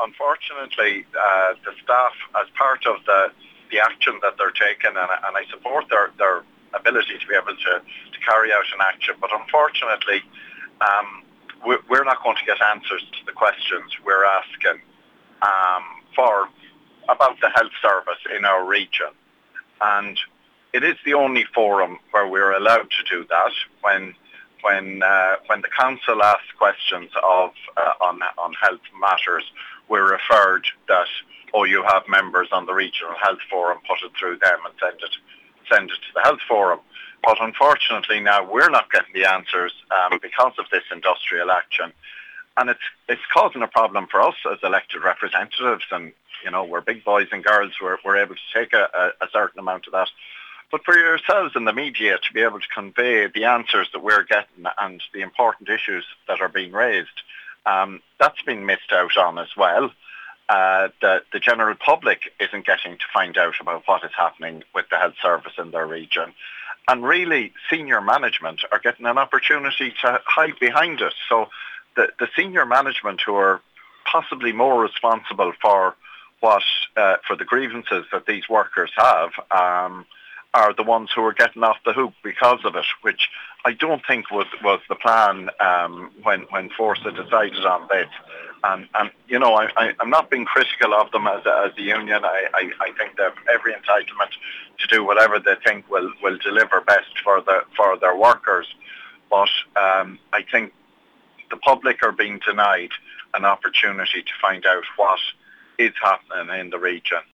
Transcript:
unfortunately, uh, the staff, as part of the the action that they're taking, and, and I support their their ability to be able to, to carry out an action, but unfortunately, um, we're, not going to get answers to the questions we're asking um, for about the health service in our region, and it is the only forum where we're allowed to do that when when uh, when the council asks questions of uh, on on health matters, we're referred that oh you have members on the regional health forum, put it through them and send it send it to the health forum. But unfortunately now we're not getting the answers um, because of this industrial action, and it's it's causing a problem for us as elected representatives, and you know we're big boys and girls, we're we're able to take a, a, a certain amount of that but for yourselves in the media to be able to convey the answers that we're getting and the important issues that are being raised, um, that's been missed out on as well. Uh, the, the general public isn't getting to find out about what is happening with the health service in their region. And really, senior management are getting an opportunity to hide behind it. So the, the senior management who are possibly more responsible for what uh, for the grievances that these workers have, um, are the ones who are getting off the hook because of it, which I don't think was was the plan um, when when Fórsa decided on this. And, and you know, I, I, I'm not being critical of them as a, as a union. I, I, I think they have every entitlement to do whatever they think will, will deliver best for the for their workers. But um, I think the public are being denied an opportunity to find out what is happening in the region.